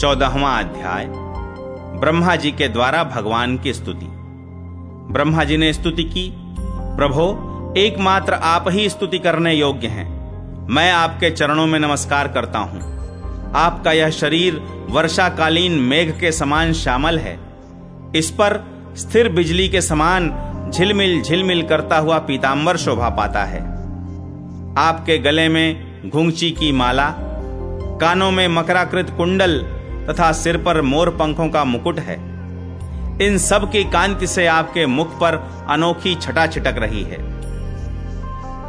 चौदहवा अध्याय। ब्रह्मा जी के द्वारा भगवान की स्तुति। ब्रह्मा जी ने स्तुति की, प्रभो, एकमात्र आप ही स्तुति करने योग्य हैं। मैं आपके चरणों में नमस्कार करता हूँ। आपका यह शरीर वर्षाकालीन मेघ के समान श्यामल है। इस पर स्थिर बिजली के समान झिलमिल झिलमिल करता हुआ पीताम्बर शोभा पाता है। आपके गले में घुंगची की माला, कानों में मकराकृत कुंडल तथा सिर पर मोर पंखों का मुकुट है। इन सब की कांति से आपके मुख पर अनोखी छटा छिटक रही है।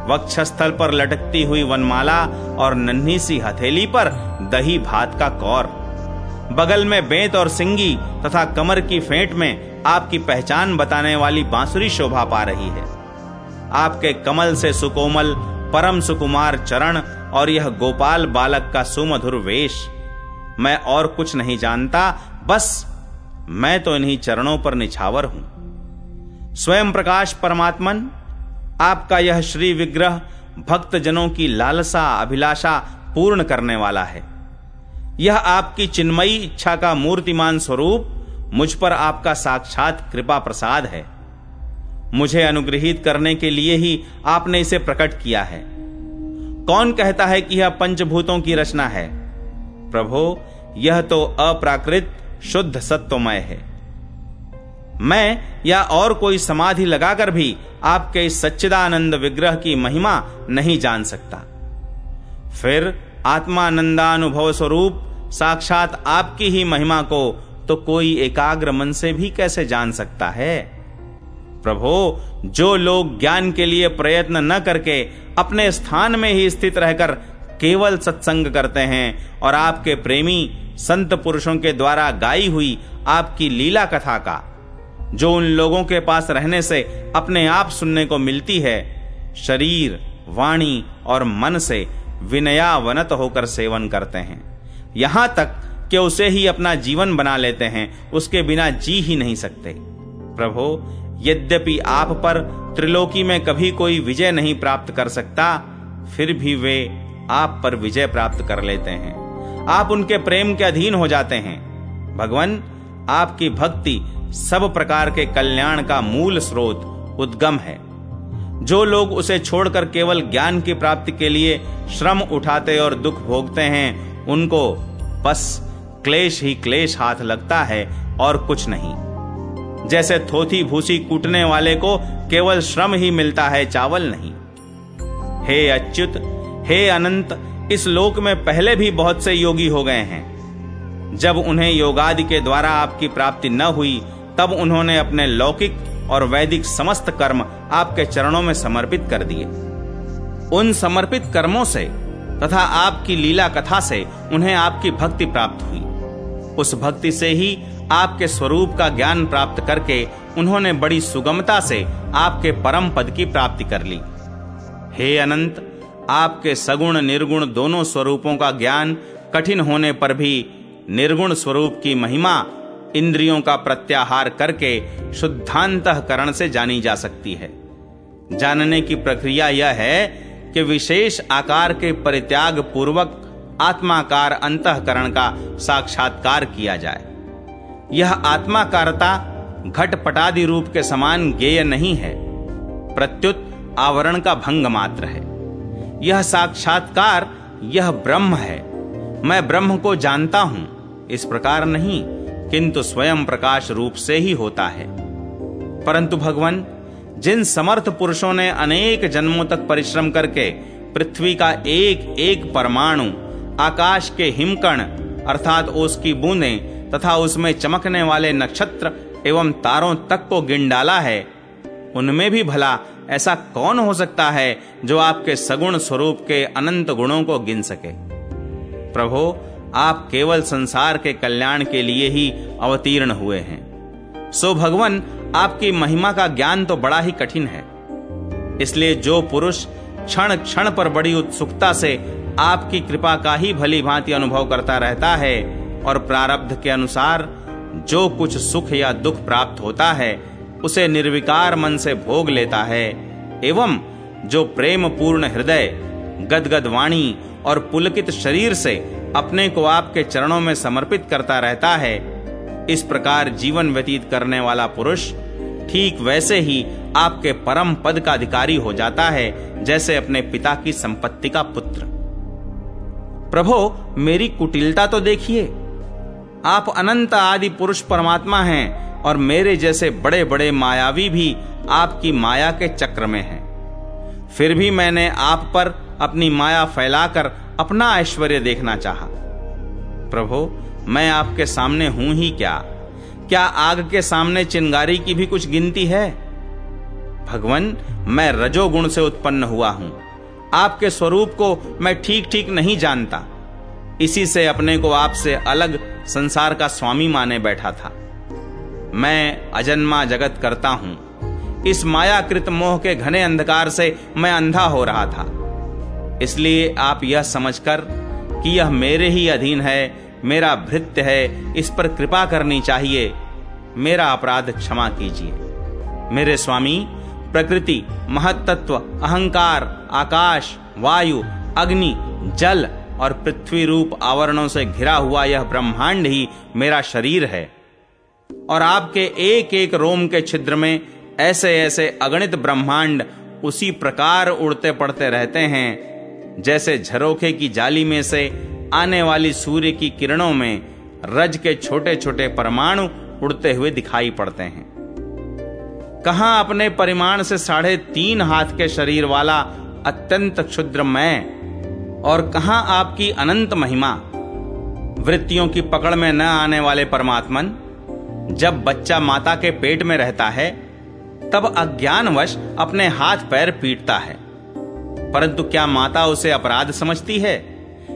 वक्षस्थल पर लटकती हुई वनमाला और नन्ही सी हथेली पर दही भात का कौर। बगल में बेंत और सिंगी तथा कमर की फेंट में आपकी पहचान बताने वाली बांसुरी शोभा पा रही है। आपके कमल से सुकोमल परम सुकुमार चरण और यह गोपाल बालक का सुमधुर वेश। मैं और कुछ नहीं जानता, बस मैं तो इन्हीं चरणों पर निछावर हूँ। स्वयं प्रकाश परमात्मन, आपका यह श्री विग्रह भक्त जनों की लालसा, अभिलाषा पूर्ण करने वाला है। यह आपकी चिन्मयी इच्छा का मूर्तिमान स्वरूप मुझ पर आपका साक्षात कृपा प्रसाद है। मुझे अनुग्रहित करने के लिए ही आपने इसे प्रकट किया है। कौन कहता है कि यह पंचभूतों की रचना है? प्रभो, यह तो अप्राकृत शुद्ध सत्वमय है। मैं या और कोई समाधि लगाकर भी आपके इस सच्चिदानंद विग्रह की महिमा नहीं जान सकता। फिर आत्मानंदानुभव स्वरूप साक्षात आपकी ही महिमा को तो कोई एकाग्र मन से भी कैसे जान सकता है? प्रभो, जो लोग ज्ञान के लिए प्रयत्न न करके अपने स्थान में ही स्थित रहकर केवल सत्संग करते हैं और आपके प्रेमी संत पुरुषों के द्वारा गाई हुई आपकी लीला कथा का, जो उन लोगों के पास रहने से अपने आप सुनने को मिलती है, शरीर, वाणी और मन से विनयावनत होकर सेवन करते हैं। यहाँ तक कि उसे ही अपना जीवन बना लेते हैं, उसके बिना जी ही नहीं सकते। प्रभो, यद्यपि आप पर त्रिलोकी में कभी कोई विजय नहीं प्राप्त कर सकता, फिर भी वे आप पर विजय प्राप्त कर लेते हैं। आप उनके प्रेम के अधीन हो जाते हैं। भगवान, आपकी भक्ति सब प्रकार के कल्याण का मूल स्रोत उद्गम है। जो लोग उसे छोड़कर केवल ज्ञान की प्राप्ति के लिए श्रम उठाते और दुख भोगते हैं, उनको बस क्लेश ही क्लेश हाथ लगता है और कुछ नहीं। जैसे थोथी भूसी कूटने वाले को केवल श्रम ही मिलता है, चावल नहीं। हे अच्युत हे अनंत, इस लोक में पहले भी बहुत से योगी हो गए हैं। जब उन्हें योगादि के द्वारा आपकी प्राप्ति न हुई, तब उन्होंने अपने लौकिक और वैदिक समस्त कर्म आपके चरणों में समर्पित कर दिए। उन समर्पित कर्मों से तथा आपकी लीला कथा से उन्हें आपकी भक्ति प्राप्त हुई। उस भक्ति से ही आपके स्वरूप का ज्ञान प्राप्त करके उन्होंने बड़ी सुगमता से आपके परम पद की प्राप्ति कर ली। हे अनंत आपके सगुण निर्गुण दोनों स्वरूपों का ज्ञान कठिन होने पर भी निर्गुण स्वरूप की महिमा इंद्रियों का प्रत्याहार करके शुद्धांतकरण से जानी जा सकती है। जानने की प्रक्रिया यह है कि विशेष आकार के परित्याग पूर्वक आत्माकार अंतकरण का साक्षात्कार किया जाए। यह आत्माकारता घटपटादि रूप के समान गेय नहीं है। प्रत्युत आवरण का भंग मात्र है। यह साक्षात्कार, यह ब्रह्म है। मैं ब्रह्म को जानता हूँ, इस प्रकार नहीं, किंतु स्वयं प्रकाश रूप से ही होता है। परंतु भगवान, जिन समर्थ पुरुषों ने अनेक जन्मों तक परिश्रम करके पृथ्वी का एक एक परमाणु, आकाश के हिमकण, अर्थात उसकी बूंदें तथा उसमें चमकने वाले नक्षत्र एवं तारों तक को गिन डाला है, उनमें भी भला ऐसा कौन हो सकता है जो आपके सगुण स्वरूप के अनंत गुणों को गिन सके? प्रभो, आप केवल संसार के कल्याण के लिए ही अवतीर्ण हुए हैं। सो भगवान, आपकी महिमा का ज्ञान तो बड़ा ही कठिन है। इसलिए जो पुरुष क्षण क्षण पर बड़ी उत्सुकता से आपकी कृपा का ही भली भांति अनुभव करता रहता है और प्रारब्ध के अनुसार जो कुछ सुख या दुख प्राप्त होता है उसे निर्विकार मन से भोग लेता है, एवं जो प्रेम पूर्ण हृदय, गदगद वाणी और पुलकित शरीर से अपने को आपके चरणों में समर्पित करता रहता है, इस प्रकार जीवन व्यतीत करने वाला पुरुष ठीक वैसे ही आपके परम पद का अधिकारी हो जाता है, जैसे अपने पिता की संपत्ति का पुत्र। प्रभो, मेरी कुटिलता तो देखिए। आप अनंत आदि पुरुष परमात्मा हैं और मेरे जैसे बड़े बड़े मायावी भी आपकी माया के चक्र में हैं। फिर भी मैंने आप पर अपनी माया फैलाकर अपना ऐश्वर्य देखना चाहा। प्रभु, मैं आपके सामने हूँ ही क्या? क्या आग के सामने चिंगारी की भी कुछ गिनती है? भगवान, मैं रजोगुण से उत्पन्न हुआ हूँ। आपके स्वरूप को मैं ठीक ठीक नहीं जानता। इसी से अपने को आपसे अलग संसार का स्वामी माने बैठा था। मैं अजन्मा जगत करता हूँ। इस मायाकृत मोह के घने अंधकार से मैं अंधा हो रहा था। इसलिए आप यह समझकर कि यह मेरे ही अधीन है, मेरा भृत्य है, इस पर कृपा करनी चाहिए, मेरा अपराध क्षमा कीजिए। मेरे स्वामी, प्रकृति महत्त्व अहंकार, आकाश, वायु, अग्नि, जल और पृथ्वी रूप आवरणों से घिरा हुआ यह ब्रह्मांड ही मेरा शरीर है। और आपके एक एक रोम के छिद्र में ऐसे ऐसे अगणित ब्रह्मांड उसी प्रकार उड़ते पड़ते रहते हैं, जैसे झरोखे की जाली में से आने वाली सूर्य की किरणों में रज के छोटे छोटे परमाणु उड़ते हुए दिखाई पड़ते हैं। कहा अपने परिमाण से साढ़े तीन हाथ के शरीर वाला अत्यंत क्षुद्र मैं और कहा आपकी अनंत महिमा, वृत्तियों की पकड़ में न आने वाले परमात्मन? जब बच्चा माता के पेट में रहता है, तब अज्ञानवश अपने हाथ पैर पीटता है। परंतु क्या माता उसे अपराध समझती है?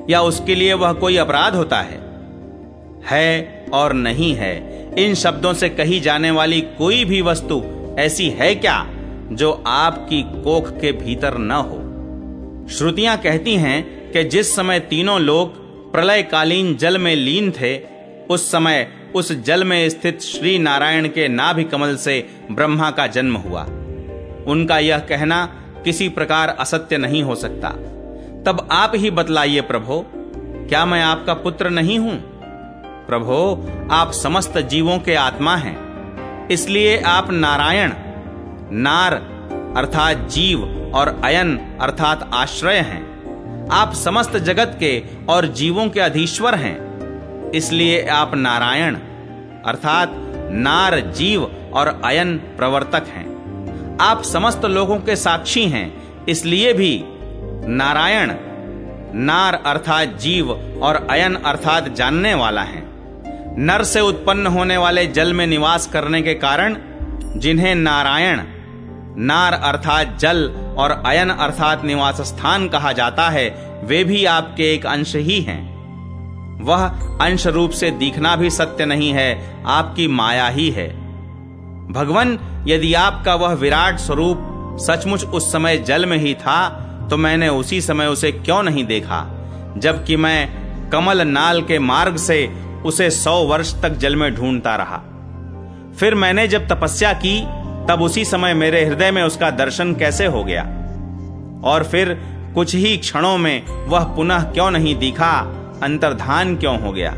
या उसके लिए वह कोई अपराध होता है? है और नहीं है, इन शब्दों से कही जाने वाली कोई भी वस्तु ऐसी है क्या, जो आपकी कोख के भीतर न हो? श्रुतियाँ कहती हैं कि जिस समय तीनों लोग प्रलयकालीन जल में लीन थे, उस समय उस जल में स्थित श्री नारायण के नाभि कमल से ब्रह्मा का जन्म हुआ। उनका यह कहना किसी प्रकार असत्य नहीं हो सकता। तब आप ही बतलाइए, प्रभो, क्या मैं आपका पुत्र नहीं हूँ? प्रभो, आप समस्त जीवों के आत्मा हैं। इसलिए आप नारायण, नार अर्थात जीव और अयन अर्थात आश्रय हैं। आप समस्त जगत के और जीवों के अधीश्वर हैं। इसलिए आप नारायण, अर्थात नार जीव और अयन प्रवर्तक हैं। आप समस्त लोगों के साक्षी हैं, इसलिए भी नारायण, नार अर्थात जीव और अयन अर्थात जानने वाला है। नर से उत्पन्न होने वाले जल में निवास करने के कारण जिन्हें नारायण, नार अर्थात जल और अयन अर्थात निवास स्थान कहा जाता है, वे भी आपके एक अंश ही हैं। वह अंश रूप से दिखना भी सत्य नहीं है, आपकी माया ही है। भगवान, यदि आपका वह विराट स्वरूप सचमुच उस समय जल में ही था तो मैंने उसी समय उसे क्यों नहीं देखा? जबकि मैं कमल नाल के मार्ग से उसे सौ वर्ष तक जल में ढूंढता रहा। फिर मैंने जब तपस्या की, तब उसी समय मेरे हृदय में उसका दर्शन कैसे हो गया? और फिर कुछ ही क्षणों में वह पुनः क्यों नहीं दिखा? अंतर्धान क्यों हो गया?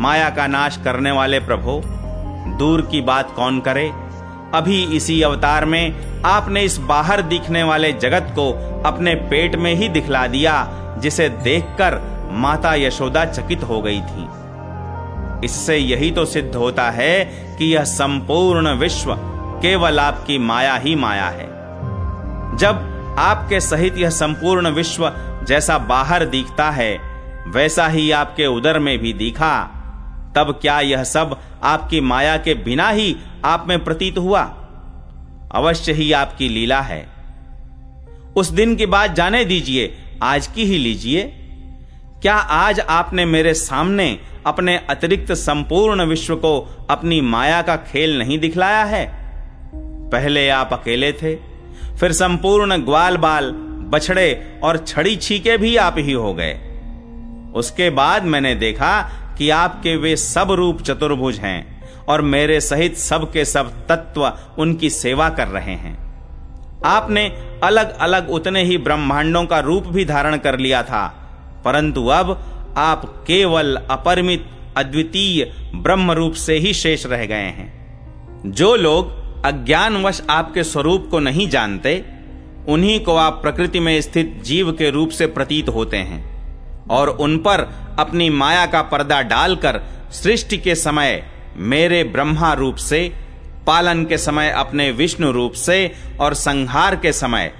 माया का नाश करने वाले प्रभु, दूर की बात कौन करे? अभी इसी अवतार में आपने इस बाहर दिखने वाले जगत को अपने पेट में ही दिखला दिया, जिसे देखकर माता यशोदा चकित हो गई थी। इससे यही तो सिद्ध होता है कि यह संपूर्ण विश्व केवल आपकी माया ही माया है। जब आपके सहित यह संपूर्ण विश्व जैसा बाहर दिखता है वैसा ही आपके उदर में भी दिखा। तब क्या यह सब आपकी माया के बिना ही आप में प्रतीत हुआ? अवश्य ही आपकी लीला है। उस दिन की बात जाने दीजिए, आज की ही लीजिए। क्या आज आपने मेरे सामने अपने अतिरिक्त संपूर्ण विश्व को अपनी माया का खेल नहीं दिखलाया है? पहले आप अकेले थे, फिर संपूर्ण ग्वाल बाल बछड़े और छड़ी छीके भी आप ही हो गए। उसके बाद मैंने देखा कि आपके वे सब रूप चतुर्भुज हैं और मेरे सहित सब के सब तत्व उनकी सेवा कर रहे हैं। आपने अलग अलग उतने ही ब्रह्मांडों का रूप भी धारण कर लिया था, परंतु अब आप केवल अपरिमित अद्वितीय ब्रह्म रूप से ही शेष रह गए हैं। जो लोग अज्ञानवश आपके स्वरूप को नहीं जानते, उन्हीं को आप प्रकृति में स्थित जीव के रूप से प्रतीत होते हैं। और उन पर अपनी माया का पर्दा डालकर सृष्टि के समय मेरे ब्रह्मा रूप से, पालन के समय अपने विष्णु रूप से और संहार के समय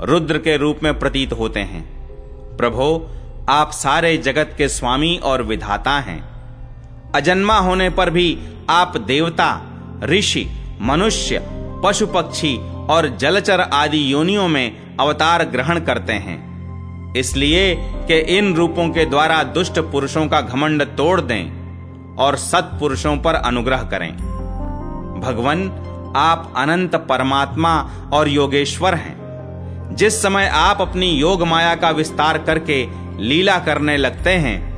रुद्र के रूप में प्रतीत होते हैं। प्रभो, आप सारे जगत के स्वामी और विधाता हैं। अजन्मा होने पर भी आप देवता, ऋषि, मनुष्य पशु पक्षी और जलचर आदि योनियों में अवतार ग्रहण करते हैं। इसलिए कि इन रूपों के द्वारा दुष्ट पुरुषों का घमंड तोड़ दें और सत्पुरुषों पर अनुग्रह करें। भगवान, आप अनंत परमात्मा और योगेश्वर हैं। जिस समय आप अपनी योग माया का विस्तार करके लीला करने लगते हैं,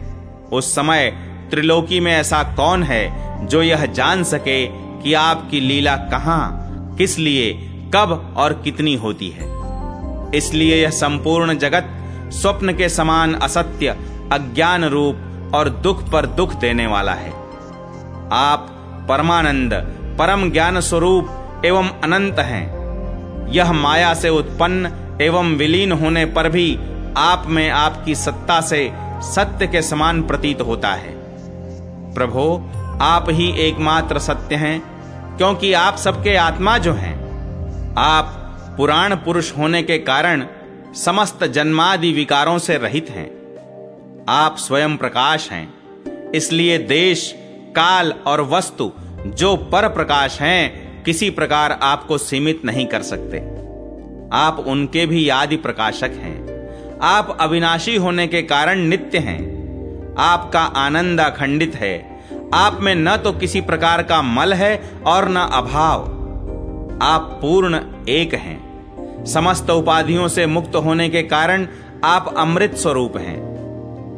उस समय त्रिलोकी में ऐसा कौन है जो यह जान सके कि आपकी लीला कहाँ, किस लिए, कब और कितनी होती है। इसलिए यह संपूर्ण जगत स्वप्न के समान असत्य अज्ञान रूप और दुख पर दुख देने वाला है। आप परमानंद, परम ज्ञान स्वरूप एवं अनंत हैं। यह माया से उत्पन्न एवं विलीन होने पर भी आप में आपकी सत्ता से सत्य के समान प्रतीत होता है। प्रभो, आप ही एकमात्र सत्य हैं, क्योंकि आप सबके आत्मा जो हैं। आप पुराण पुरुष होने के कारण समस्त जन्मादि विकारों से रहित हैं। आप स्वयं प्रकाश हैं। इसलिए देश, काल और वस्तु, जो पर प्रकाश हैं, किसी प्रकार आपको सीमित नहीं कर सकते। आप उनके भी आदि प्रकाशक हैं। आप अविनाशी होने के कारण नित्य हैं। आपका आनंद अखंडित है। आप में न तो किसी प्रकार का मल है और न अभाव। आप पूर्ण एक हैं। समस्त उपाधियों से मुक्त होने के कारण आप अमृत स्वरूप हैं।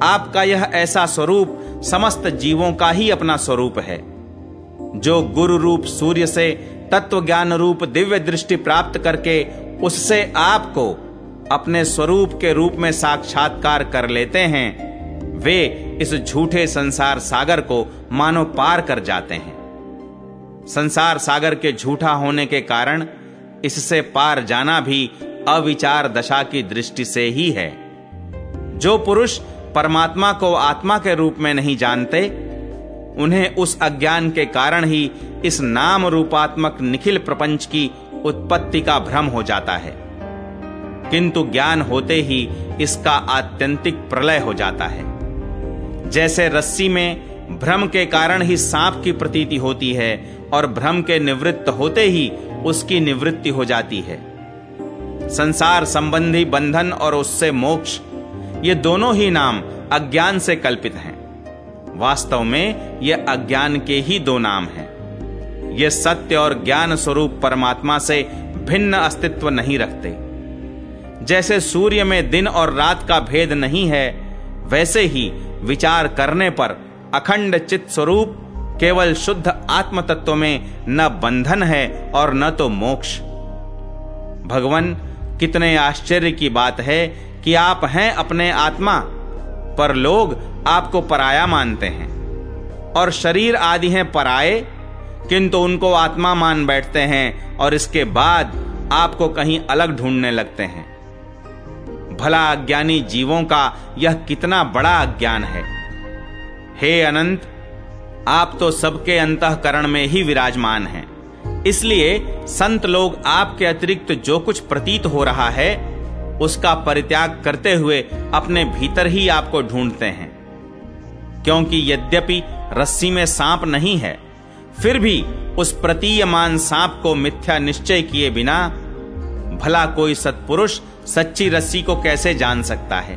आपका यह ऐसा स्वरूप समस्त जीवों का ही अपना स्वरूप है। जो गुरु रूप सूर्य से, तत्व ज्ञान रूप दिव्य दृष्टि प्राप्त करके उससे आपको अपने स्वरूप के रूप में साक्षात्कार कर लेते हैं, वे इस झूठे संसार सागर को मानो पार कर जाते हैं। संसार सागर के झूठा होने के कारण इससे पार जाना भी अविचार दशा की दृष्टि से ही है। जो पुरुष परमात्मा को आत्मा के रूप में नहीं जानते, उन्हें उस अज्ञान के कारण ही इस नाम रूपात्मक निखिल प्रपंच की उत्पत्ति का भ्रम हो जाता है। किंतु ज्ञान होते ही इसका आत्यंतिक प्रलय हो जाता है। जैसे रस्सी में भ्रम के कारण ही सांप की प्रतीति होती है और भ्रम के निवृत्त होते ही उसकी निवृत्ति हो जाती है। संसार संबंधी बंधन और उससे मोक्ष, ये दोनों ही नाम अज्ञान से कल्पित हैं। वास्तव में ये अज्ञान के ही दो नाम हैं। ये सत्य और ज्ञान स्वरूप परमात्मा से भिन्न अस्तित्व नहीं रखते। जैसे सूर्य में दिन और रात का भेद नहीं है, वैसे ही विचार करने पर अखंड चित स्वरूप केवल शुद्ध आत्म तत्व में न बंधन है और न तो मोक्ष। भगवान, कितने आश्चर्य की बात है कि आप हैं अपने आत्मा, पर लोग आपको पराया मानते हैं। और शरीर आदि हैं पराए, किंतु उनको आत्मा मान बैठते हैं और इसके बाद आपको कहीं अलग ढूँढने लगते हैं। भला अज्ञानी जीवों का यह कितना बड़ा अज्ञान है। हे अनंत, आप तो सबके अंतकरण में ही विराजमान हैं। इसलिए संत लोग आपके अतिरिक्त जो कुछ प्रतीत हो रहा है, उसका परित्याग करते हुए अपने भीतर ही आपको ढूंढते हैं। क्योंकि यद्यपि रस्सी में सांप नहीं है, फिर भी उस प्रतीयमान सांप को मिथ्या निश्चय किए बिना भला कोई सत्पुरुष सच्ची रस्सी को कैसे जान सकता है?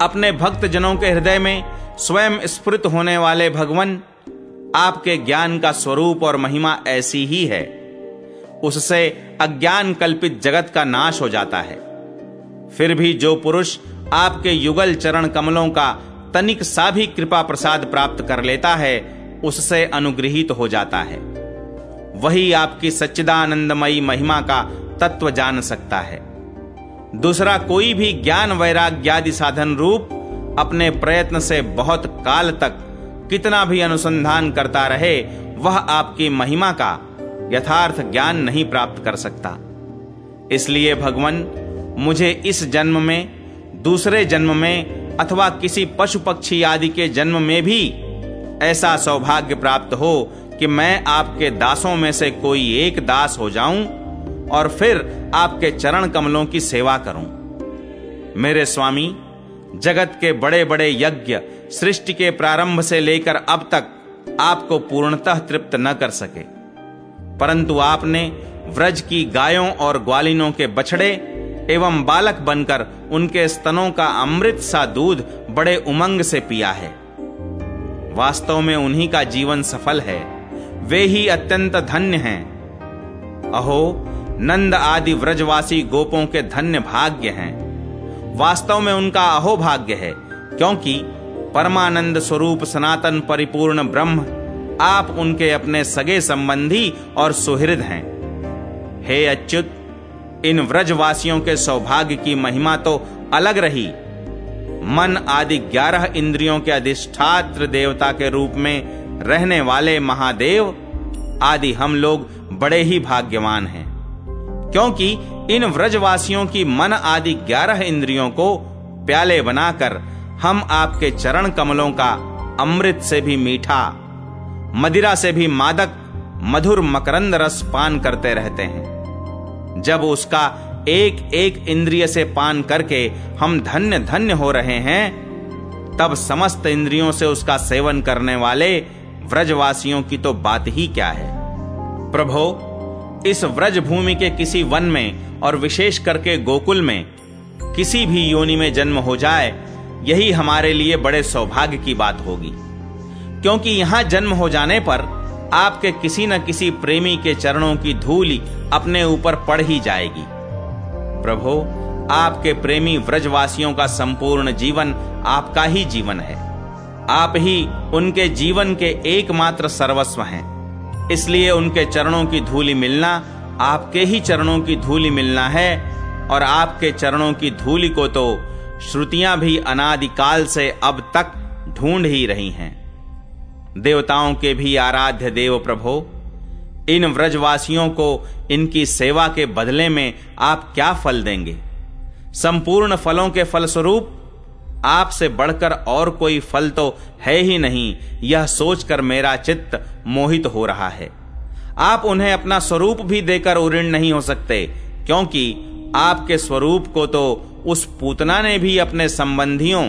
अपने भक्त जनों के हृदय में स्वयं स्फुरित होने वाले भगवान, आपके ज्ञान का स्वरूप और महिमा ऐसी ही है। उससे अज्ञान कल्पित जगत का नाश हो जाता है। फिर भी जो पुरुष आपके युगल चरण कमलों का तनिक सा भी कृपा प्रसाद प्राप्त कर लेता है, उससे अनुग्रहित हो जाता है। वही आपकी सच्चिदानंदमयी महिमा का तत्व जान सकता है। दूसरा कोई भी ज्ञान वैराग्यादि साधन रूप अपने प्रयत्न से बहुत काल तक कितना भी अनुसंधान करता रहे, वह आपकी महिमा का यथार्थ ज्ञान नहीं प्राप्त कर सकता। इसलिए भगवान, मुझे इस जन्म में, दूसरे जन्म में, अथवा किसी पशु पक्षी आदि के जन्म में भी ऐसा सौभाग्य प्राप्त हो कि मैं आपके दासों में से कोई एक दास हो जाऊँ और फिर आपके चरण कमलों की सेवा करूँ। मेरे स्वामी जगत के बड़े बड़े यज्ञ सृष्टि के प्रारंभ से लेकर अब तक आपको पूर्णतः तृप्त न कर सके। परंतु आपने व्रज की गायों और ग्वालिनों के बछड़े एवं बालक बनकर उनके स्तनों का अमृत सा दूध बड़े उमंग से पिया है। वास्तव में उन्हीं का जीवन सफल है। वे ही अत्यंत धन्य हैं। अहो, नंद आदि व्रजवासी गोपों के धन्य भाग्य हैं। वास्तव में उनका अहोभाग्य है, क्योंकि परमानंद स्वरूप सनातन परिपूर्ण ब्रह्म आप उनके अपने सगे संबंधी और सुहृद हैं। हे अच्युत, इन व्रजवासियों के सौभाग्य की महिमा तो अलग रही। मन आदि ग्यारह इंद्रियों के अधिष्ठात्र देवता के रूप में रहने वाले महादेव आदि हम लोग बड़े ही भाग्यवान हैं, क्योंकि इन व्रजवासियों की मन आदि ग्यारह इंद्रियों को प्याले बनाकर हम आपके चरण कमलों का अमृत से भी मीठा, मदिरा से भी मादक, मधुर मकरंद रस पान करते रहते हैं। जब उसका एक एक इंद्रिय से पान करके हम धन्य धन्य हो रहे हैं, तब समस्त इंद्रियों से उसका सेवन करने वाले व्रजवासियों की तो बात ही क्या है। प्रभो इस व्रज भूमि के किसी वन में और विशेष करके गोकुल में किसी भी योनि में जन्म हो जाए, यही हमारे लिए बड़े सौभाग्य की बात होगी। क्योंकि यहाँ जन्म हो जाने पर आपके किसी न किसी प्रेमी के चरणों की धूल अपने ऊपर पड़ ही जाएगी। प्रभो, आपके प्रेमी व्रजवासियों का संपूर्ण जीवन आपका ही जीवन है। आप ही उनके जीवन के एकमात्र सर्वस्व हैं। इसलिए उनके चरणों की धूलि मिलना आपके ही चरणों की धूलि मिलना है, और आपके चरणों की धूलि को तो श्रुतियाँ भी अनादिकाल से अब तक ढूंढ ही रही हैं। देवताओं के भी आराध्य देव प्रभो, इन व्रजवासियों को इनकी सेवा के बदले में आप क्या फल देंगे? संपूर्ण फलों के फलस्वरूप आपसे बढ़कर और कोई फल तो है ही नहीं। यह सोचकर मेरा चित्त मोहित हो रहा है। आप उन्हें अपना स्वरूप भी देकर उऋण नहीं हो सकते, क्योंकि आपके स्वरूप को तो उस पूतना ने भी अपने संबंधियों,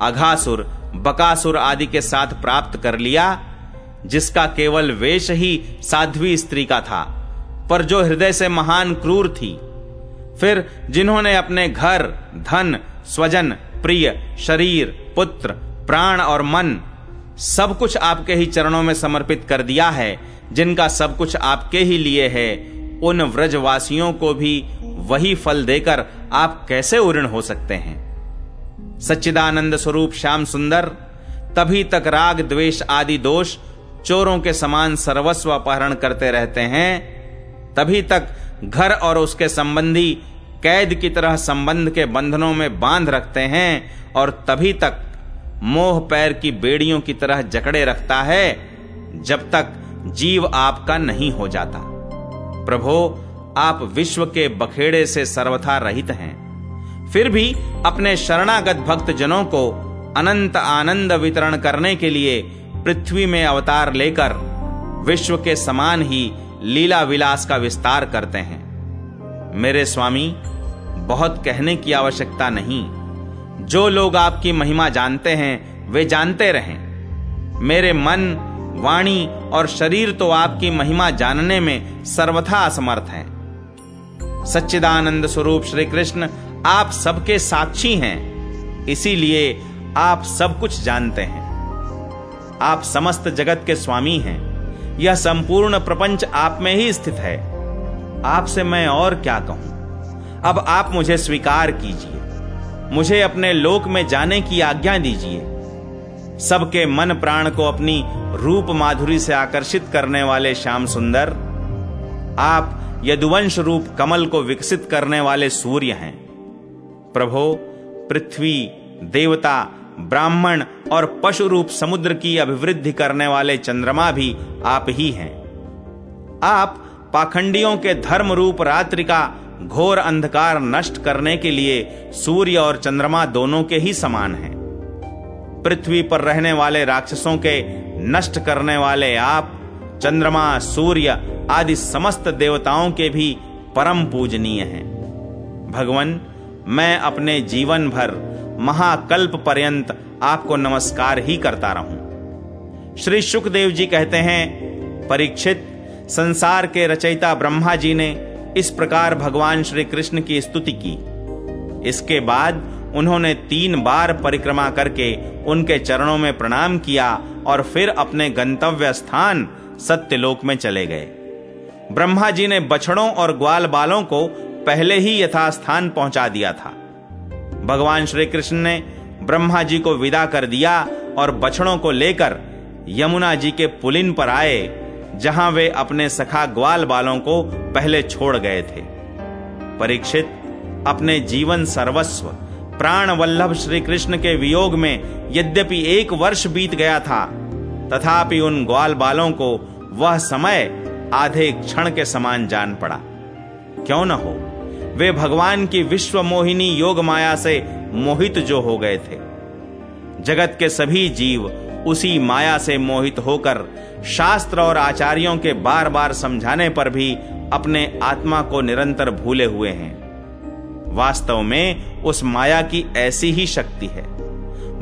अघासुर, बकासुर आदि के साथ प्राप्त कर लिया, जिसका केवल वेश ही साध्वी स्त्री का था। पर जो हृदय से महान क्रूर थी, फिर जिन्होंने अपने घर, धन, स्वजन प्रिय, शरीर, पुत्र, प्राण और मन, सब कुछ आपके ही चरणों में समर्पित कर दिया है, जिनका सब कुछ आपके ही लिए है, उन व्रजवासियों को भी वही फल देकर आप कैसे उऋण हो सकते हैं? सच्चिदानंद स्वरूप श्याम सुंदर, तभी तक राग, द्वेष आदि दोष चोरों के समान सर्वस्व अपहरण करते रहते हैं, तभी तक घर और उसके संबंधी कैद की तरह संबंध के बंधनों में बाँध रखते हैं और तभी तक मोह पैर की बेड़ियों की तरह जकड़े रखता है, जब तक जीव आपका नहीं हो जाता। प्रभो, आप विश्व के बखेड़े से सर्वथा रहित हैं। फिर भी अपने शरणागत भक्त जनों को अनंत आनंद वितरण करने के लिए पृथ्वी में अवतार लेकर विश्व के समान ही लीला विलास का विस्तार करते हैं। मेरे स्वामी, बहुत कहने की आवश्यकता नहीं। जो लोग आपकी महिमा जानते हैं, वे जानते रहें। मेरे मन, वाणी और शरीर तो आपकी महिमा जानने में सर्वथा असमर्थ हैं। सच्चिदानंद स्वरूप श्री कृष्ण आप सबके साक्षी हैं। इसीलिए आप सब कुछ जानते हैं। आप समस्त जगत के स्वामी हैं। यह संपूर्ण प्रपंच आप में ही स्थित है। आपसे मैं और क्या कहूँ? अब आप मुझे स्वीकार कीजिए। मुझे अपने लोक में जाने की आज्ञा दीजिए। सबके मन प्राण को अपनी रूप माधुरी से आकर्षित करने वाले श्याम सुंदर, आप यदुवंश रूप कमल को विकसित करने वाले सूर्य हैं। प्रभो, पृथ्वी, देवता, ब्राह्मण और पशु रूप समुद्र की अभिवृद्धि करने वाले चंद्रमा भी आप ही हैं। आप पाखंडियों के धर्म रूप रात्रि का घोर अंधकार नष्ट करने के लिए सूर्य और चंद्रमा दोनों के ही समान हैं। पृथ्वी पर रहने वाले राक्षसों के नष्ट करने वाले आप, चंद्रमा, सूर्य आदि समस्त देवताओं के भी परम पूजनीय हैं। भगवान, मैं अपने जीवन भर महाकल्प पर्यंत आपको नमस्कार ही करता रहूँ। श्री सुखदेव जी कहते हैं, परीक्षित संसार के रचयिता ब्रह्मा जी ने इस प्रकार भगवान श्री कृष्ण की स्तुति की। इसके बाद उन्होंने तीन बार परिक्रमा करके उनके चरणों में प्रणाम किया और फिर अपने गंतव्य स्थान सत्यलोक में चले गए। ब्रह्मा जी ने बछड़ों और ग्वाल बालों को पहले ही यथास्थान पहुँचा दिया था। भगवान श्री कृष्ण ने ब्रह्मा जी को विदा कर दिया और बछड़ों को लेकर यमुना जी के पुलिन पर आए जहाँ वे अपने सखा ग्वाल बालों को पहले छोड़ गए थे। परीक्षित, अपने जीवन सर्वस्व प्राण वल्लभ श्री कृष्ण के वियोग में यद्यपि एक वर्ष बीत गया था, तथापि उन ग्वाल बालों को वह समय आधे क्षण के समान जान पड़ा। क्यों न हो, वे भगवान की विश्व मोहिनी योग माया से मोहित जो हो गए थे। जगत के सभी जीव उसी माया से मोहित होकर शास्त्र और आचार्यों के बार बार समझाने पर भी अपने आत्मा को निरंतर भूले हुए हैं। वास्तव में उस माया की ऐसी ही शक्ति है।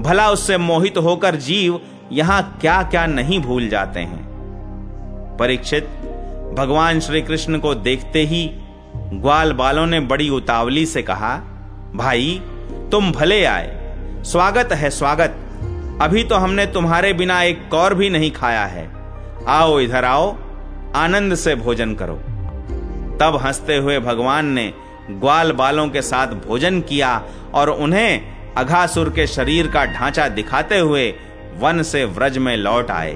भला उससे मोहित होकर जीव यहाँ क्या क्या नहीं भूल जाते हैं। परीक्षित, भगवान श्री कृष्ण को देखते ही ग्वाल बालों ने बड़ी उतावली से कहा, भाई, तुम भले आए, स्वागत है स्वागत अभी तो हमने तुम्हारे बिना एक कौर भी नहीं खाया है। आओ इधर आओ, आनंद से भोजन करो। तब हँसते हुए भगवान ने ग्वाल बालों के साथ भोजन किया और उन्हें अघासुर के शरीर का ढांचा दिखाते हुए वन से व्रज में लौट आए।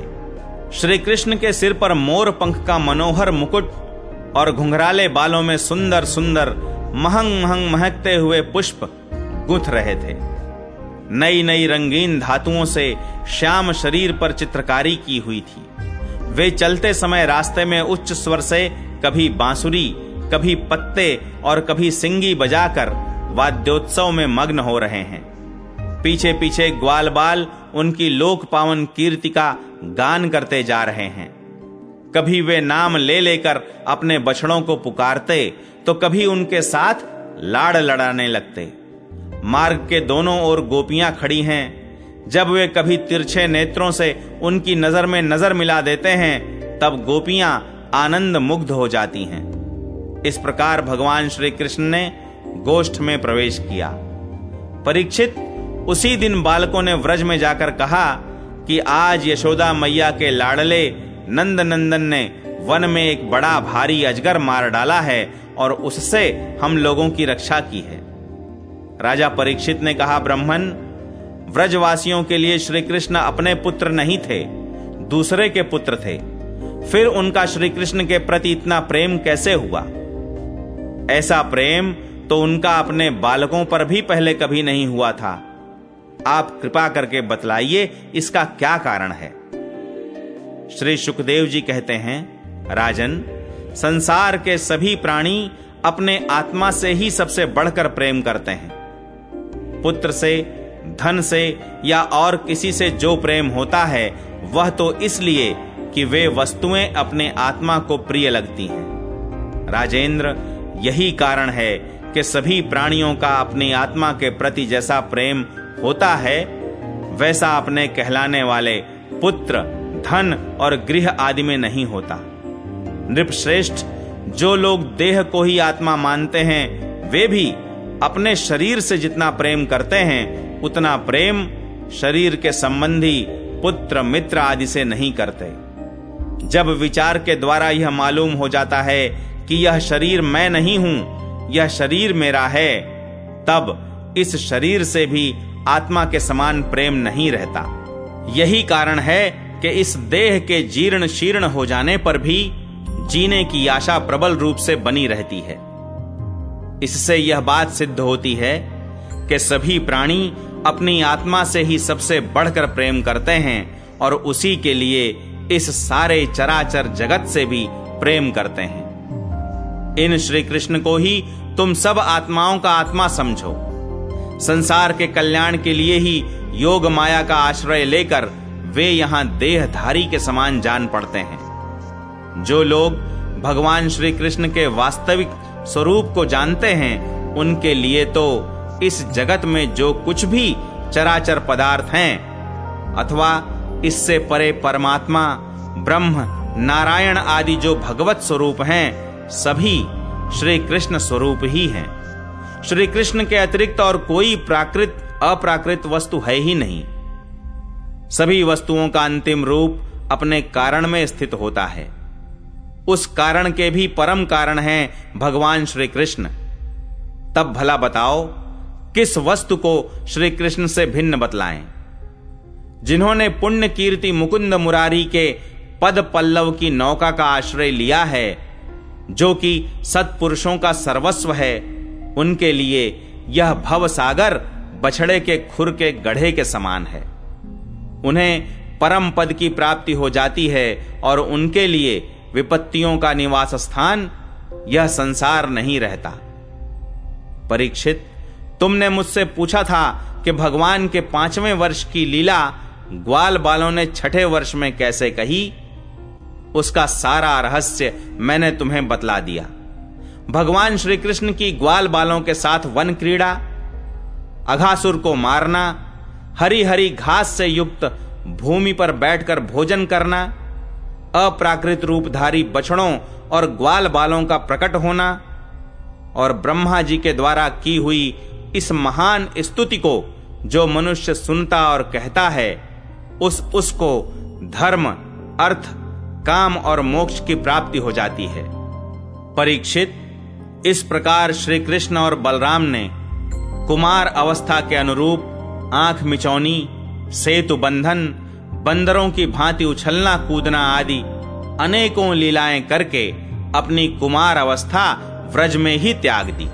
श्री कृष्ण के सिर पर मोर पंख का मनोहर मुकुट और घुंघराले बालों में सुंदर सुंदर महंग महंग महकते हुए पुष्प गुथ रहे थे। नई नई रंगीन धातुओं से श्याम शरीर पर चित्रकारी की हुई थी। वे चलते समय रास्ते में उच्च स्वर से कभी बांसुरी, कभी पत्ते और कभी सिंगी बजाकर वाद्योत्सव में मग्न हो रहे हैं। पीछे पीछे ग्वाल बाल उनकी लोक पावन कीर्ति का गान करते जा रहे हैं। कभी वे नाम ले लेकर अपने बछड़ों को पुकारते तो कभी उनके साथ लाड़ लड़ाने लगते। मार्ग के दोनों ओर गोपियाँ खड़ी हैं। जब वे कभी तिरछे नेत्रों से उनकी नज़र में नज़र मिला देते हैं, तब गोपियाँ आनंद मुग्ध हो जाती हैं। इस प्रकार भगवान श्री कृष्ण ने गोष्ठ में प्रवेश किया। परीक्षित उसी दिन बालकों ने व्रज में जाकर कहा कि आज यशोदा मैया के लाडले नंद नंदन ने वन में एक बड़ा भारी अजगर मार डाला है और उससे हम लोगों की रक्षा की है। राजा परीक्षित ने कहा, ब्राह्मण, व्रजवासियों के लिए श्री कृष्ण अपने पुत्र नहीं थे, दूसरे के पुत्र थे। फिर उनका श्री कृष्ण के प्रति इतना प्रेम कैसे हुआ? ऐसा प्रेम तो उनका अपने बालकों पर भी पहले कभी नहीं हुआ था। आप कृपा करके बतलाइए, इसका क्या कारण है? श्री सुखदेव जी कहते हैं, राजन, संसार के सभी प्राणी अपने आत्मा से ही सबसे बढ़कर प्रेम करते हैं। पुत्र से, धन से या और किसी से जो प्रेम होता है, वह तो इसलिए कि वे वस्तुएँ अपने आत्मा को प्रिय लगती हैं। राजेंद्र, यही कारण है कि सभी प्राणियों का अपनी आत्मा के प्रति जैसा प्रेम होता है, वैसा अपने कहलाने वाले पुत्र, धन और गृह आदि में नहीं होता। नृपश्रेष्ठ, जो लोग देह को ही आत्मा मानते हैं, वे भी अपने शरीर से जितना प्रेम करते हैं, उतना प्रेम शरीर के संबंधी पुत्र, मित्र आदि से नहीं करते। जब विचार के द्वारा यह मालूम हो जाता है कि यह शरीर मैं नहीं हूँ, यह शरीर मेरा है, तब इस शरीर से भी आत्मा के समान प्रेम नहीं रहता। यही कारण है कि इस देह के जीर्ण शीर्ण हो जाने पर भी जीने की आशा प्रबल रूप से बनी रहती है। इससे यह बात सिद्ध होती है कि सभी प्राणी अपनी आत्मा से ही सबसे बढ़कर प्रेम करते हैं और उसी के लिए इस सारे चराचर जगत से भी प्रेम करते हैं। इन श्री कृष्ण को ही तुम सब आत्माओं का आत्मा समझो। संसार के कल्याण के लिए ही योग माया का आश्रय लेकर वे यहाँ देहधारी के समान जान पड़ते हैं। जो लोग भगवान श्री कृष्ण के वास्तविक स्वरूप को जानते हैं, उनके लिए तो इस जगत में जो कुछ भी चराचर पदार्थ हैं, अथवा इससे परे परमात्मा, ब्रह्म, नारायण आदि जो भगवत स्वरूप हैं, सभी श्री कृष्ण स्वरूप ही हैं। श्री कृष्ण के अतिरिक्त और कोई प्राकृत, अप्राकृत वस्तु है ही नहीं। सभी वस्तुओं का अंतिम रूप अपने कारण में स्थित होता है। उस कारण के भी परम कारण हैं भगवान श्री कृष्ण तब भला बताओ, किस वस्तु को श्री कृष्ण से भिन्न बतलाएँ? जिन्होंने पुण्य कीर्ति मुकुंद मुरारी के पद पल्लव की नौका का आश्रय लिया है, जो कि सत्पुरुषों का सर्वस्व है, उनके लिए यह भव सागर बछड़े के खुर के गढ़े के समान है। उन्हें परम पद की प्राप्ति हो जाती है और उनके लिए विपत्तियों का निवास स्थान, यह संसार नहीं रहता। परीक्षित, तुमने मुझसे पूछा था कि भगवान के पाँचवें वर्ष की लीला ग्वाल बालों ने छठे वर्ष में कैसे कही? उसका सारा रहस्य मैंने तुम्हें बतला दिया। भगवान श्री कृष्ण की ग्वाल बालों के साथ वन क्रीड़ा, अघासुर को मारना, हरी हरी घास से युक्त भूमि पर बैठकर भोजन करना अप्राकृत रूपधारी बछड़ों और ग्वाल बालों का प्रकट होना और ब्रह्मा जी के द्वारा की हुई इस महान स्तुति को जो मनुष्य सुनता और कहता है, उस उसको धर्म, अर्थ, काम और मोक्ष की प्राप्ति हो जाती है। परीक्षित, इस प्रकार श्री कृष्ण और बलराम ने कुमार अवस्था के अनुरूप आँख मिचौनी, सेतु बंधन बंदरों की भांति उछलना, कूदना आदि अनेकों लीलाएँ करके अपनी कुमार अवस्था व्रज में ही त्याग दी।